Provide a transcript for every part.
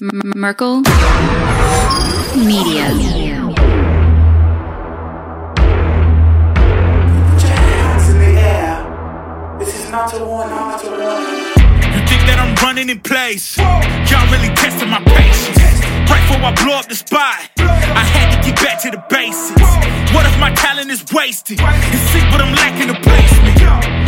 Merkel Media. You think that I'm running in place? Y'all really testing my patience. Right before I blow up the spot, I had to get back to the basics. What if my talent is wasted? And see what I'm lacking the placement.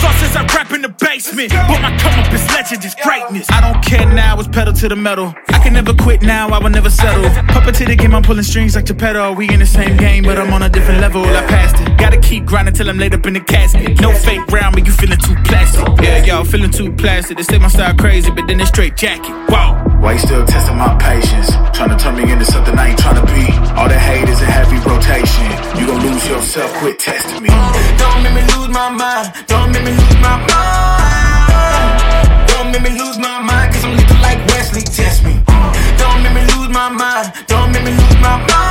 Thought since I rap in the basement, but my come up is legend, is greatness. I don't care now, it's pedal to the metal. I can never quit now, I will never settle. Puppet to the game, I'm pulling strings like Geppetto. We in the same game, but I'm on a different level. I passed it. Gotta keep grinding till I'm laid up in the casket. No fake round, but you feeling too plastic. Yeah, y'all feeling too plastic. They say my style crazy, but then it's straight jacket. Wow. Why you still testing my patience? Trying to turn me into something I ain't trying to be. All the hate is a heavy rotation. You gon' lose yourself, quit testing me. Don't make me lose my mind. Don't make me lose my mind. Don't make me lose my mind, cause I'm like Wesley, test me. Don't make me lose my mind. Don't make me lose my mind.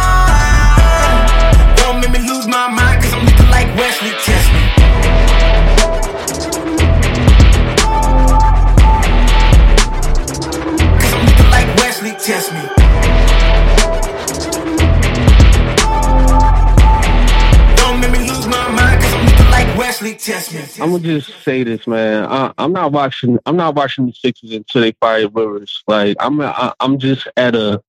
Test me. I'm gonna just say this, man. I, I'm not watching. I'm not watching the Sixers until they fire Rivers. Like I'm. I, I'm just at a.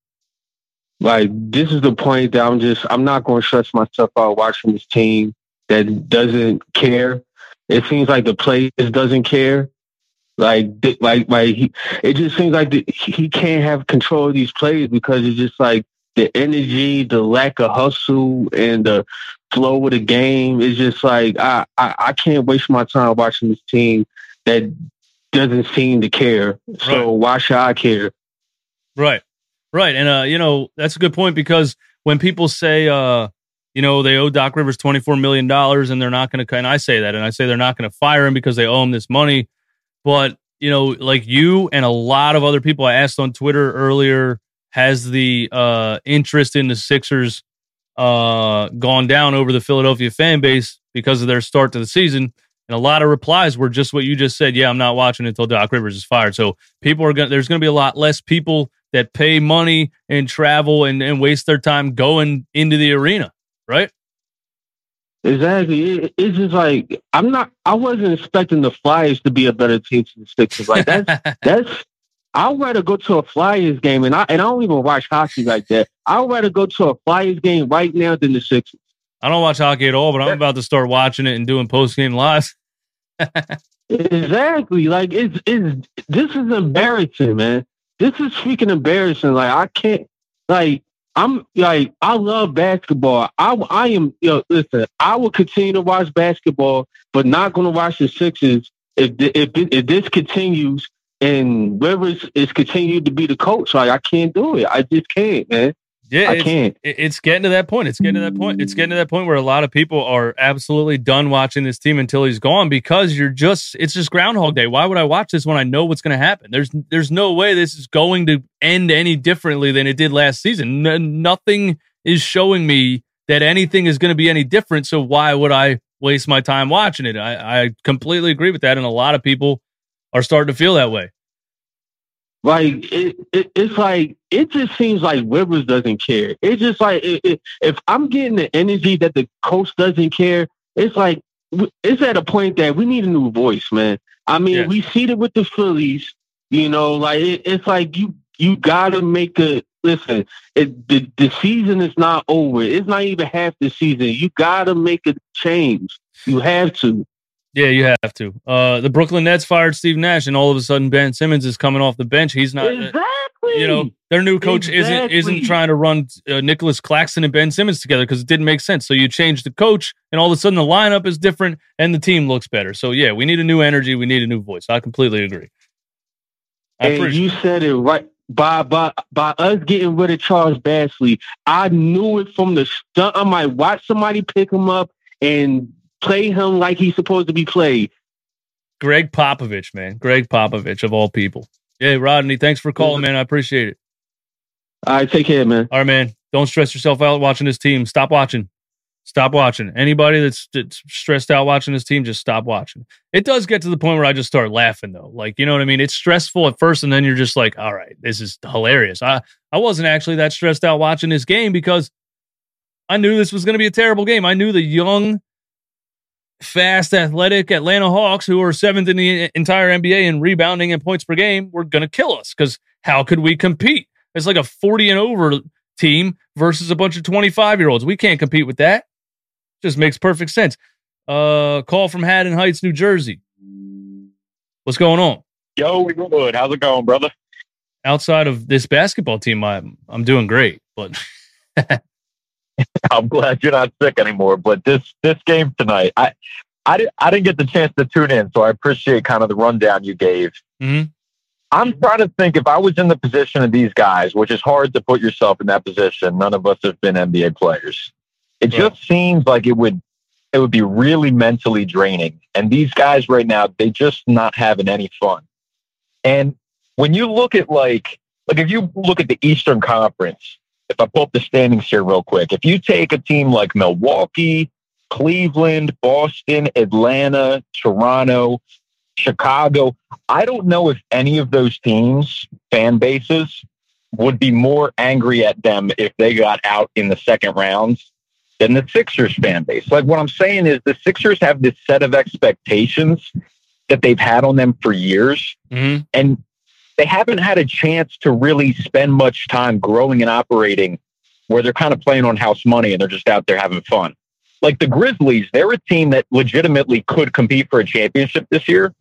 Like this is the point that I'm just. I'm not to stress myself out watching this team that doesn't care. It seems like the players doesn't care. Like, like, like he. It just seems like the, he can't have control of these players because it's just like the energy, the lack of hustle, and the flow of the game is just like I, I, I can't waste my time watching this team that doesn't seem to care. So why should I care? Right. Right. And uh, you know, that's a good point because when people say uh, you know, they owe Doc Rivers twenty four million dollars and they're not gonna and I say that and I say they're not gonna fire him because they owe him this money. But, you know, like you and a lot of other people I asked on Twitter earlier, has the uh interest in the Sixers uh gone down over the Philadelphia fan base because of their start to the season? And a lot of replies were just what you just said. Yeah, I'm not watching until Doc Rivers is fired. So people are going there's going to be a lot less people that pay money and travel and, and waste their time going into the arena, right? Exactly. It, it's just like I'm not. I wasn't expecting the Flyers to be a better team than the Sixers. Like that's that's. I'd rather go to a Flyers game, and I and I don't even watch hockey like that. I'd rather go to a Flyers game right now than the Sixers. I don't watch hockey at all, but I'm about to start watching it and doing post game lives. Exactly. Like it's it's this is embarrassing, man. This is freaking embarrassing. Like I can't like I'm like I love basketball. I I am you know, listen, I will continue to watch basketball, but not gonna watch the Sixers if if if this continues and Rivers is continued to be the coach. Like I can't do it. I just can't, man. Yeah, I it's, can't. It's getting to that point. It's getting to that point. It's getting to that point where a lot of people are absolutely done watching this team until he's gone because you're just it's just Groundhog Day. Why would I watch this when I know what's going to happen? There's there's no way this is going to end any differently than it did last season. N- nothing is showing me that anything is going to be any different. So why would I waste my time watching it? I, I completely agree with that, and a lot of people are starting to feel that way. Like it, it, it's like it just seems like Rivers doesn't care. It's just like it, it, if I'm getting the energy that the coach doesn't care, it's like it's at a point that we need a new voice, man. I mean, Yeah. we see it with the Phillies. You know, like it, it's like you you gotta make a listen. It, the the season is not over. It's not even half the season. You gotta make a change. You have to. Yeah, you have to. Uh, the Brooklyn Nets fired Steve Nash, and all of a sudden Ben Simmons is coming off the bench. He's not. Exactly. you know their new coach isn't isn't trying to run uh, Nicholas Claxton and Ben Simmons together because it didn't make sense. So you change the coach, and all of a sudden the lineup is different, and the team looks better. So yeah, we need a new energy. We need a new voice. I completely agree. I and you said it right by by by us getting rid of Charles Bassey. I knew it from the start. I might watch somebody pick him up and play him like he's supposed to be played. Gregg Popovich, man, Gregg Popovich of all people. Yeah, Rodney, thanks for calling, man. I appreciate it. All right, take care, man. All right, man. Don't stress yourself out watching this team. Stop watching. Stop watching. Anybody that's, that's stressed out watching this team, just stop watching. It does get to the point where I just start laughing though. Like, you know what I mean? It's stressful at first, and then you're just like, all right, this is hilarious. I, I wasn't actually that stressed out watching this game because I knew this was going to be a terrible game. I knew the young, fast, athletic Atlanta Hawks, who are seventh in the entire NBA in rebounding and points per game, were going to kill us because how could we compete? It's like a 40 and over team versus a bunch of 25 year olds. We can't compete with that. Just makes perfect sense. Uh, call from Haddon Heights, New Jersey. What's going on? Yo, we good. How's it going, brother? Outside of this basketball team, I'm I'm doing great, but I'm glad you're not sick anymore. But this this game tonight, I I didn't I didn't get the chance to tune in, so I appreciate kind of the rundown you gave. Mm-hmm. I'm trying to think if I was in the position of these guys, which is hard to put yourself in that position. None of us have been NBA players. It right. just seems like it would it would be really mentally draining. And these guys right now, they just not having any fun. And when you look at like like if you look at the Eastern Conference, if I pull up the standings here real quick, if you take a team like Milwaukee, Cleveland, Boston, Atlanta, Toronto, Chicago, I don't know if any of those teams, fan bases, would be more angry at them if they got out in the second rounds than the Sixers fan base. Like what I'm saying is the Sixers have this set of expectations that they've had on them for years. Mm-hmm. And they haven't had a chance to really spend much time growing and operating where they're kind of playing on house money and they're just out there having fun. Like the Grizzlies, they're a team that legitimately could compete for a championship this year,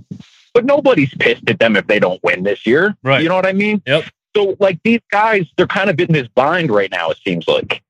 but nobody's pissed at them if they don't win this year. Right. You know what I mean? Yep. So, like, these guys, they're kind of in this bind right now, it seems like.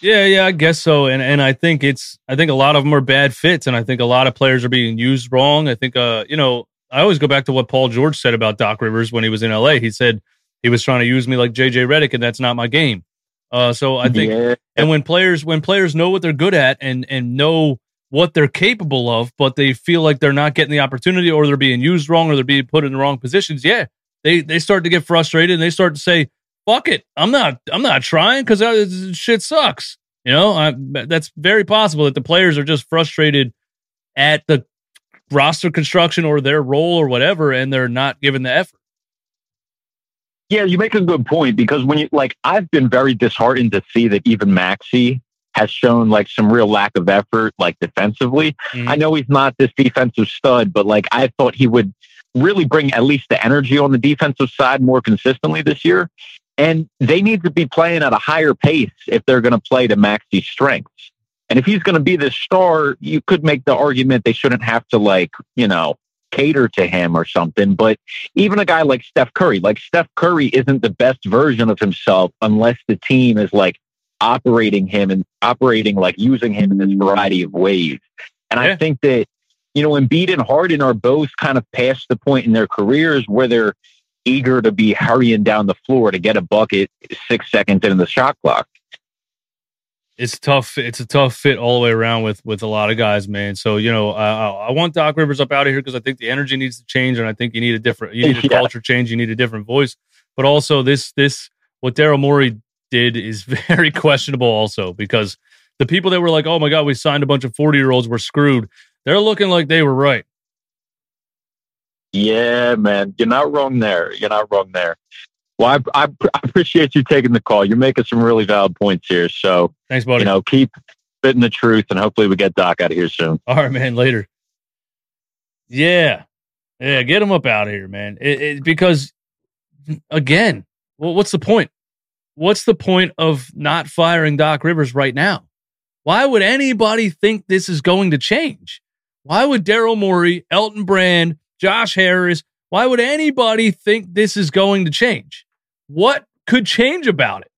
Yeah, yeah, I guess so. And and I think it's I think a lot of them are bad fits, and I think a lot of players are being used wrong. I think uh, you know, I always go back to what Paul George said about Doc Rivers when he was in LA. He said he was trying to use me like JJ Redick, and that's not my game. Uh, so I think, yeah. and when players when players know what they're good at and and know what they're capable of, but they feel like they're not getting the opportunity, or they're being used wrong, or they're being put in the wrong positions, yeah, they they start to get frustrated and they start to say, "Fuck it, I'm not I'm not trying because shit sucks." You know, I, that's very possible that the players are just frustrated at the roster construction or their role or whatever, and they're not given the effort. Yeah, you make a good point because when you like, I've been very disheartened to see that even Maxey has shown like some real lack of effort, like defensively. Mm-hmm. I know he's not this defensive stud, but like I thought he would really bring at least the energy on the defensive side more consistently this year. And they need to be playing at a higher pace if they're going to play to Maxey's strengths. And if he's going to be the star, you could make the argument they shouldn't have to like, you know, cater to him or something. But even a guy like Steph Curry, like Steph Curry isn't the best version of himself unless the team is like operating him and operating like using him in this variety of ways. And yeah. I think that, you know, Embiid and Harden are both kind of past the point in their careers where they're eager to be hurrying down the floor to get a bucket six seconds into the shot clock it's tough. It's a tough fit all the way around with with a lot of guys, man. So you know, I, I want Doc Rivers up out of here because I think the energy needs to change, and I think you need a different, you need a yeah. culture change, you need a different voice. But also, this this what Daryl Morey did is very questionable, also because the people that were like, "Oh my God, we signed a bunch of forty year olds, we're screwed." They're looking like they were right. Yeah, man, you're not wrong there. You're not wrong there. Well, I, I, I, appreciate you taking the call. You're making some really valid points here. So thanks, buddy. You know, keep spitting the truth, and hopefully we get Doc out of here soon. All right, man. Later. Yeah, yeah. Get him up out of here, man. It, it, because again, well, what's the point? What's the point of not firing Doc Rivers right now? Why would anybody think this is going to change? Why would Daryl Morey, Elton Brand, Josh Harris, why would anybody think this is going to change? What could change about it?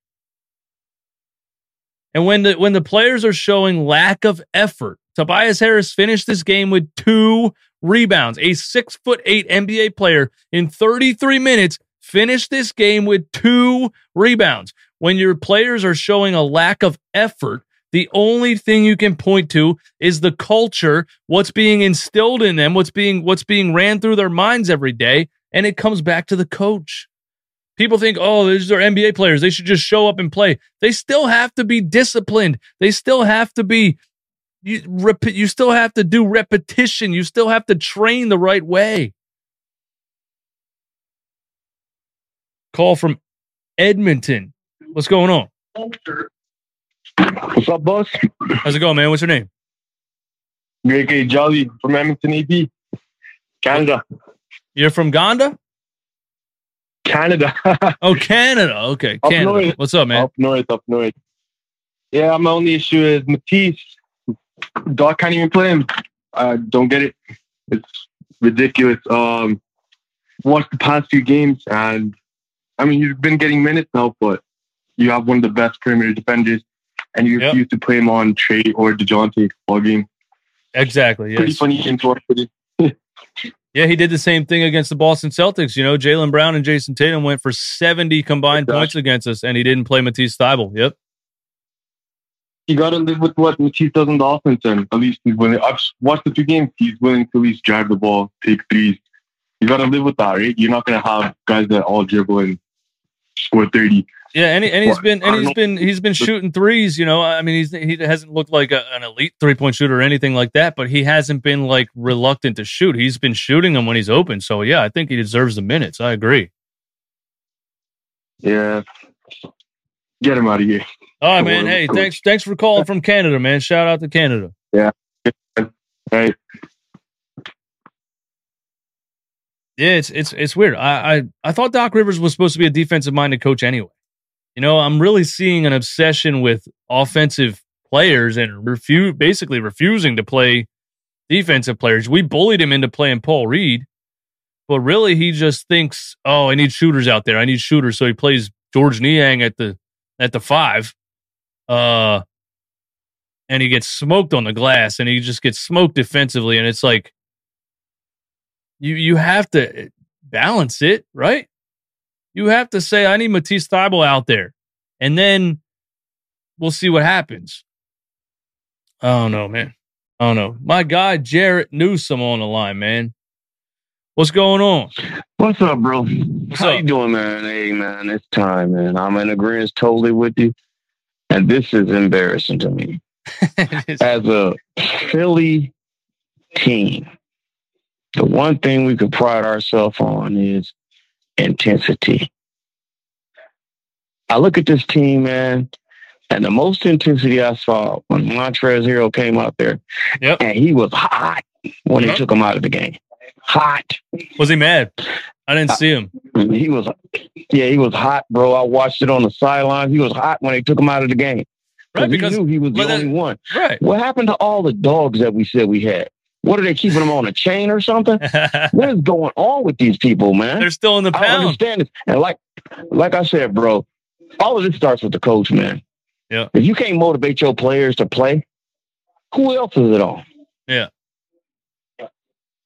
And when the when the players are showing lack of effort, Tobias Harris finished this game with two rebounds. A six foot eight NBA player in 33 minutes finished this game with two rebounds. When your players are showing a lack of effort, the only thing you can point to is the culture, what's being instilled in them, what's being what's being ran through their minds every day, and it comes back to the coach People think, oh, these are NBA players. They should just show up and play. They still have to be disciplined. They still have to be you, rep- you still have to do repetition. You still have to train the right way. Call from Edmonton. What's going on? What's up, boss? How's it going, man? What's your name? Great Jolly from Edmonton, EP. Canada. You're from Gonda? Canada. oh, Canada. Okay. Up Canada. north. What's up, man? Up north, up north. Yeah, my only issue is Matisse. Doc can't even play him. I don't get it. It's ridiculous. Um, watched the past few games, and I mean, he's been getting minutes now, but you have one of the best perimeter defenders, and you Yep. refuse to play him on Trae or DeJounte all game. Exactly. Yes. Pretty funny game to watch. Yeah, he did the same thing against the Boston Celtics. You know, Jaylen Brown and Jayson Tatum went for 70 combined points against us, and he didn't play Matisse Thybulle. Yep. You got to live with what Matisse does on the offense, and at least he's willing. I've watched the two games. He's willing to at least drive the ball, take threes. You got to live with that, right? You're not going to have guys that all dribble and score thirty. Yeah, and, he, and he's been and he's been he's been shooting threes. You know, I mean, he's he hasn't looked like a, an elite three point shooter or anything like that, but he hasn't been like reluctant to shoot. He's been shooting them when he's open. So yeah, I think he deserves the minutes. I agree. Yeah, get him out of here. All right, man. Hey, thanks thanks for calling from Canada, man. Shout out to Canada. Yeah. Right? Yeah, it's it's it's weird. I, I I thought Doc Rivers was supposed to be a defensive minded coach anyway. You know, I'm really seeing an obsession with offensive players and refuse basically refusing to play defensive players. We bullied him into playing Paul Reed, but really he just thinks, oh, I need shooters out there. I need shooters, so he plays Georges Niang at the at the five. Uh and he gets smoked on the glass and he just gets smoked defensively and it's like you you have to eh, balance it, right? You have to say, I need Matisse Thybulle out there. And then we'll see what happens. I don't know, man. I don't know. My guy Jarrett Newsom on the line, man. What's going on? What's up, bro? What's How up? you doing, man? Hey, man, it's time, man. I'm in agreement totally with you. And this is embarrassing to me. As a Philly team, the one thing we can pride ourselves on is intensity. I look at this team, man, and the most intensity I saw when Montrezl Harrell came out there, Yep. and he was hot when Yep. they took him out of the game. Hot. Was he mad? I Uh, didn't see him. He was, yeah, he was hot, bro. I watched it on the sidelines. He was hot when they took him out of the game. Right, he because knew he was the that- only one. right. What happened to all the dogs that we said we had? What are they keeping them on a chain or something? what is going on with these people, man? They're still in the I pound. understand this. And like, like I said, bro, all of this starts with the coach, man. Yeah. If you can't motivate your players to play, who else is it on? Yeah.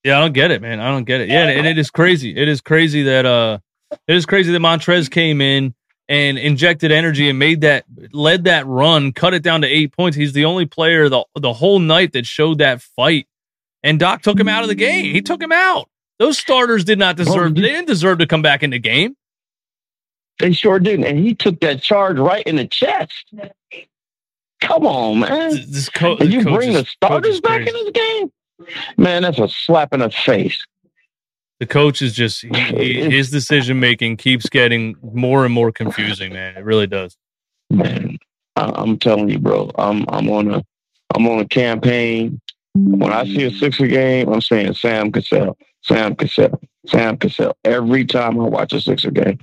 Yeah, I don't get it, man. I don't get it. Yeah, and it is crazy. It is crazy that uh it is crazy that Montrezl came in and injected energy and made that led that run, cut it down to eight points. He's the only player the the whole night that showed that fight. And Doc took him out of the game. He took him out. Those starters did not deserve they didn't deserve to come back in the game. They sure didn't. And he took that charge right in the chest. Come on, man. This, this co- And you bring is- the starters back into the game? Man, that's a slap in the face. The coach is just he, he, his decision making keeps getting more and more confusing, man. It really does. Man, I, I'm telling you, bro. I'm I'm on a I'm on a campaign. When I see a Sixer game, I'm saying Sam Cassell, Sam Cassell, Sam Cassell. Every time I watch a Sixer game,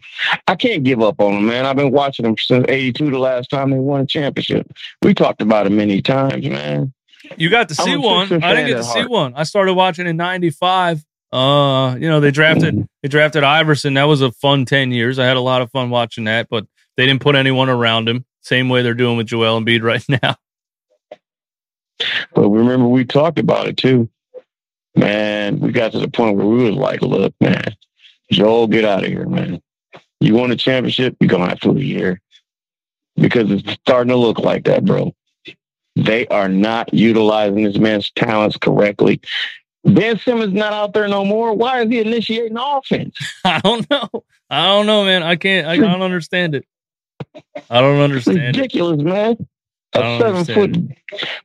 I can't give up on them, man. I've been watching them since '82, the last time they won a championship. We talked about it many times, man. You got to see one. I didn't get to see one. I started watching in '95. Uh, you know they drafted they drafted Iverson. That was a fun ten years. I had a lot of fun watching that, but they didn't put anyone around him. Same way they're doing with Joel Embiid right now. But remember, we talked about it too. Man, we got to the point where we was like, look, man, Joel, get out of here, man. You won a championship, you're going to have to leave here. Because it's starting to look like that, bro. They are not utilizing this man's talents correctly. Ben Simmons not out there no more. Why is he initiating offense? I don't know. I don't know, man. I can't. I, I don't understand it. I don't understand. It's ridiculous, it. man. A seven foot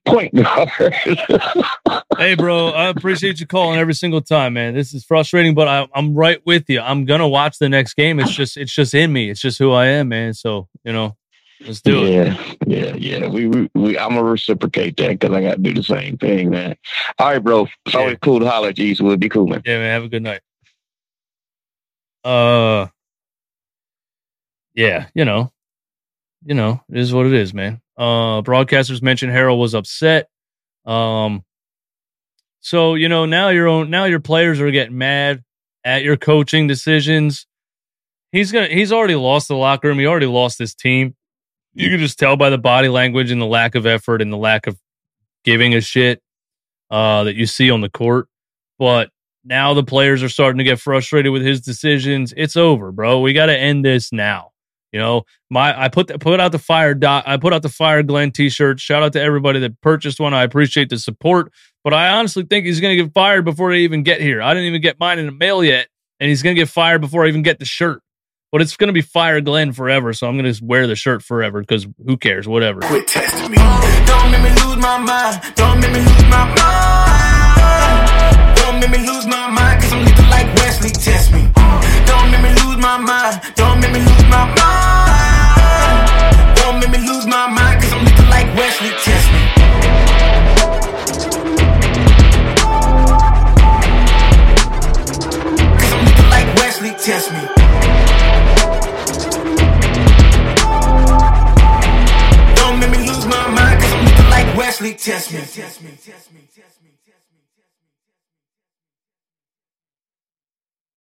point guard. hey, bro, I appreciate you calling every single time, man. This is frustrating, but I, I'm right with you. I'm gonna watch the next game. It's just, it's just in me. It's just who I am, man. So you know, let's do yeah, it. Yeah, yeah, yeah. We, we, we I'm gonna reciprocate that because I got to do the same thing, man. All right, bro. It's yeah. always cool to holler at you. Eastwood. Be cool, man. Yeah, man. Have a good night. Uh, yeah, you know, you know, it is what it is, man. Uh, broadcasters mentioned Harrell was upset. Um, so you know now your own now your players are getting mad at your coaching decisions. He's gonna he's already lost the locker room. He already lost his team. You can just tell by the body language and the lack of effort and the lack of giving a shit uh, that you see on the court. But now the players are starting to get frustrated with his decisions. It's over, bro. We got to end this now. You know, my I put the, put out the fire dot I put out the fire Glenn t-shirt. Shout out to everybody that purchased one. I appreciate the support, but I honestly think he's going to get fired before they even get here. I didn't even get mine in the mail yet, and he's going to get fired before I even get the shirt. But it's going to be fire Glenn forever, so I'm going to wear the shirt forever because who cares? Whatever. Quit testing me. Don't make me lose my mind. Don't make me lose my mind. Don't make me lose my mind because I'm like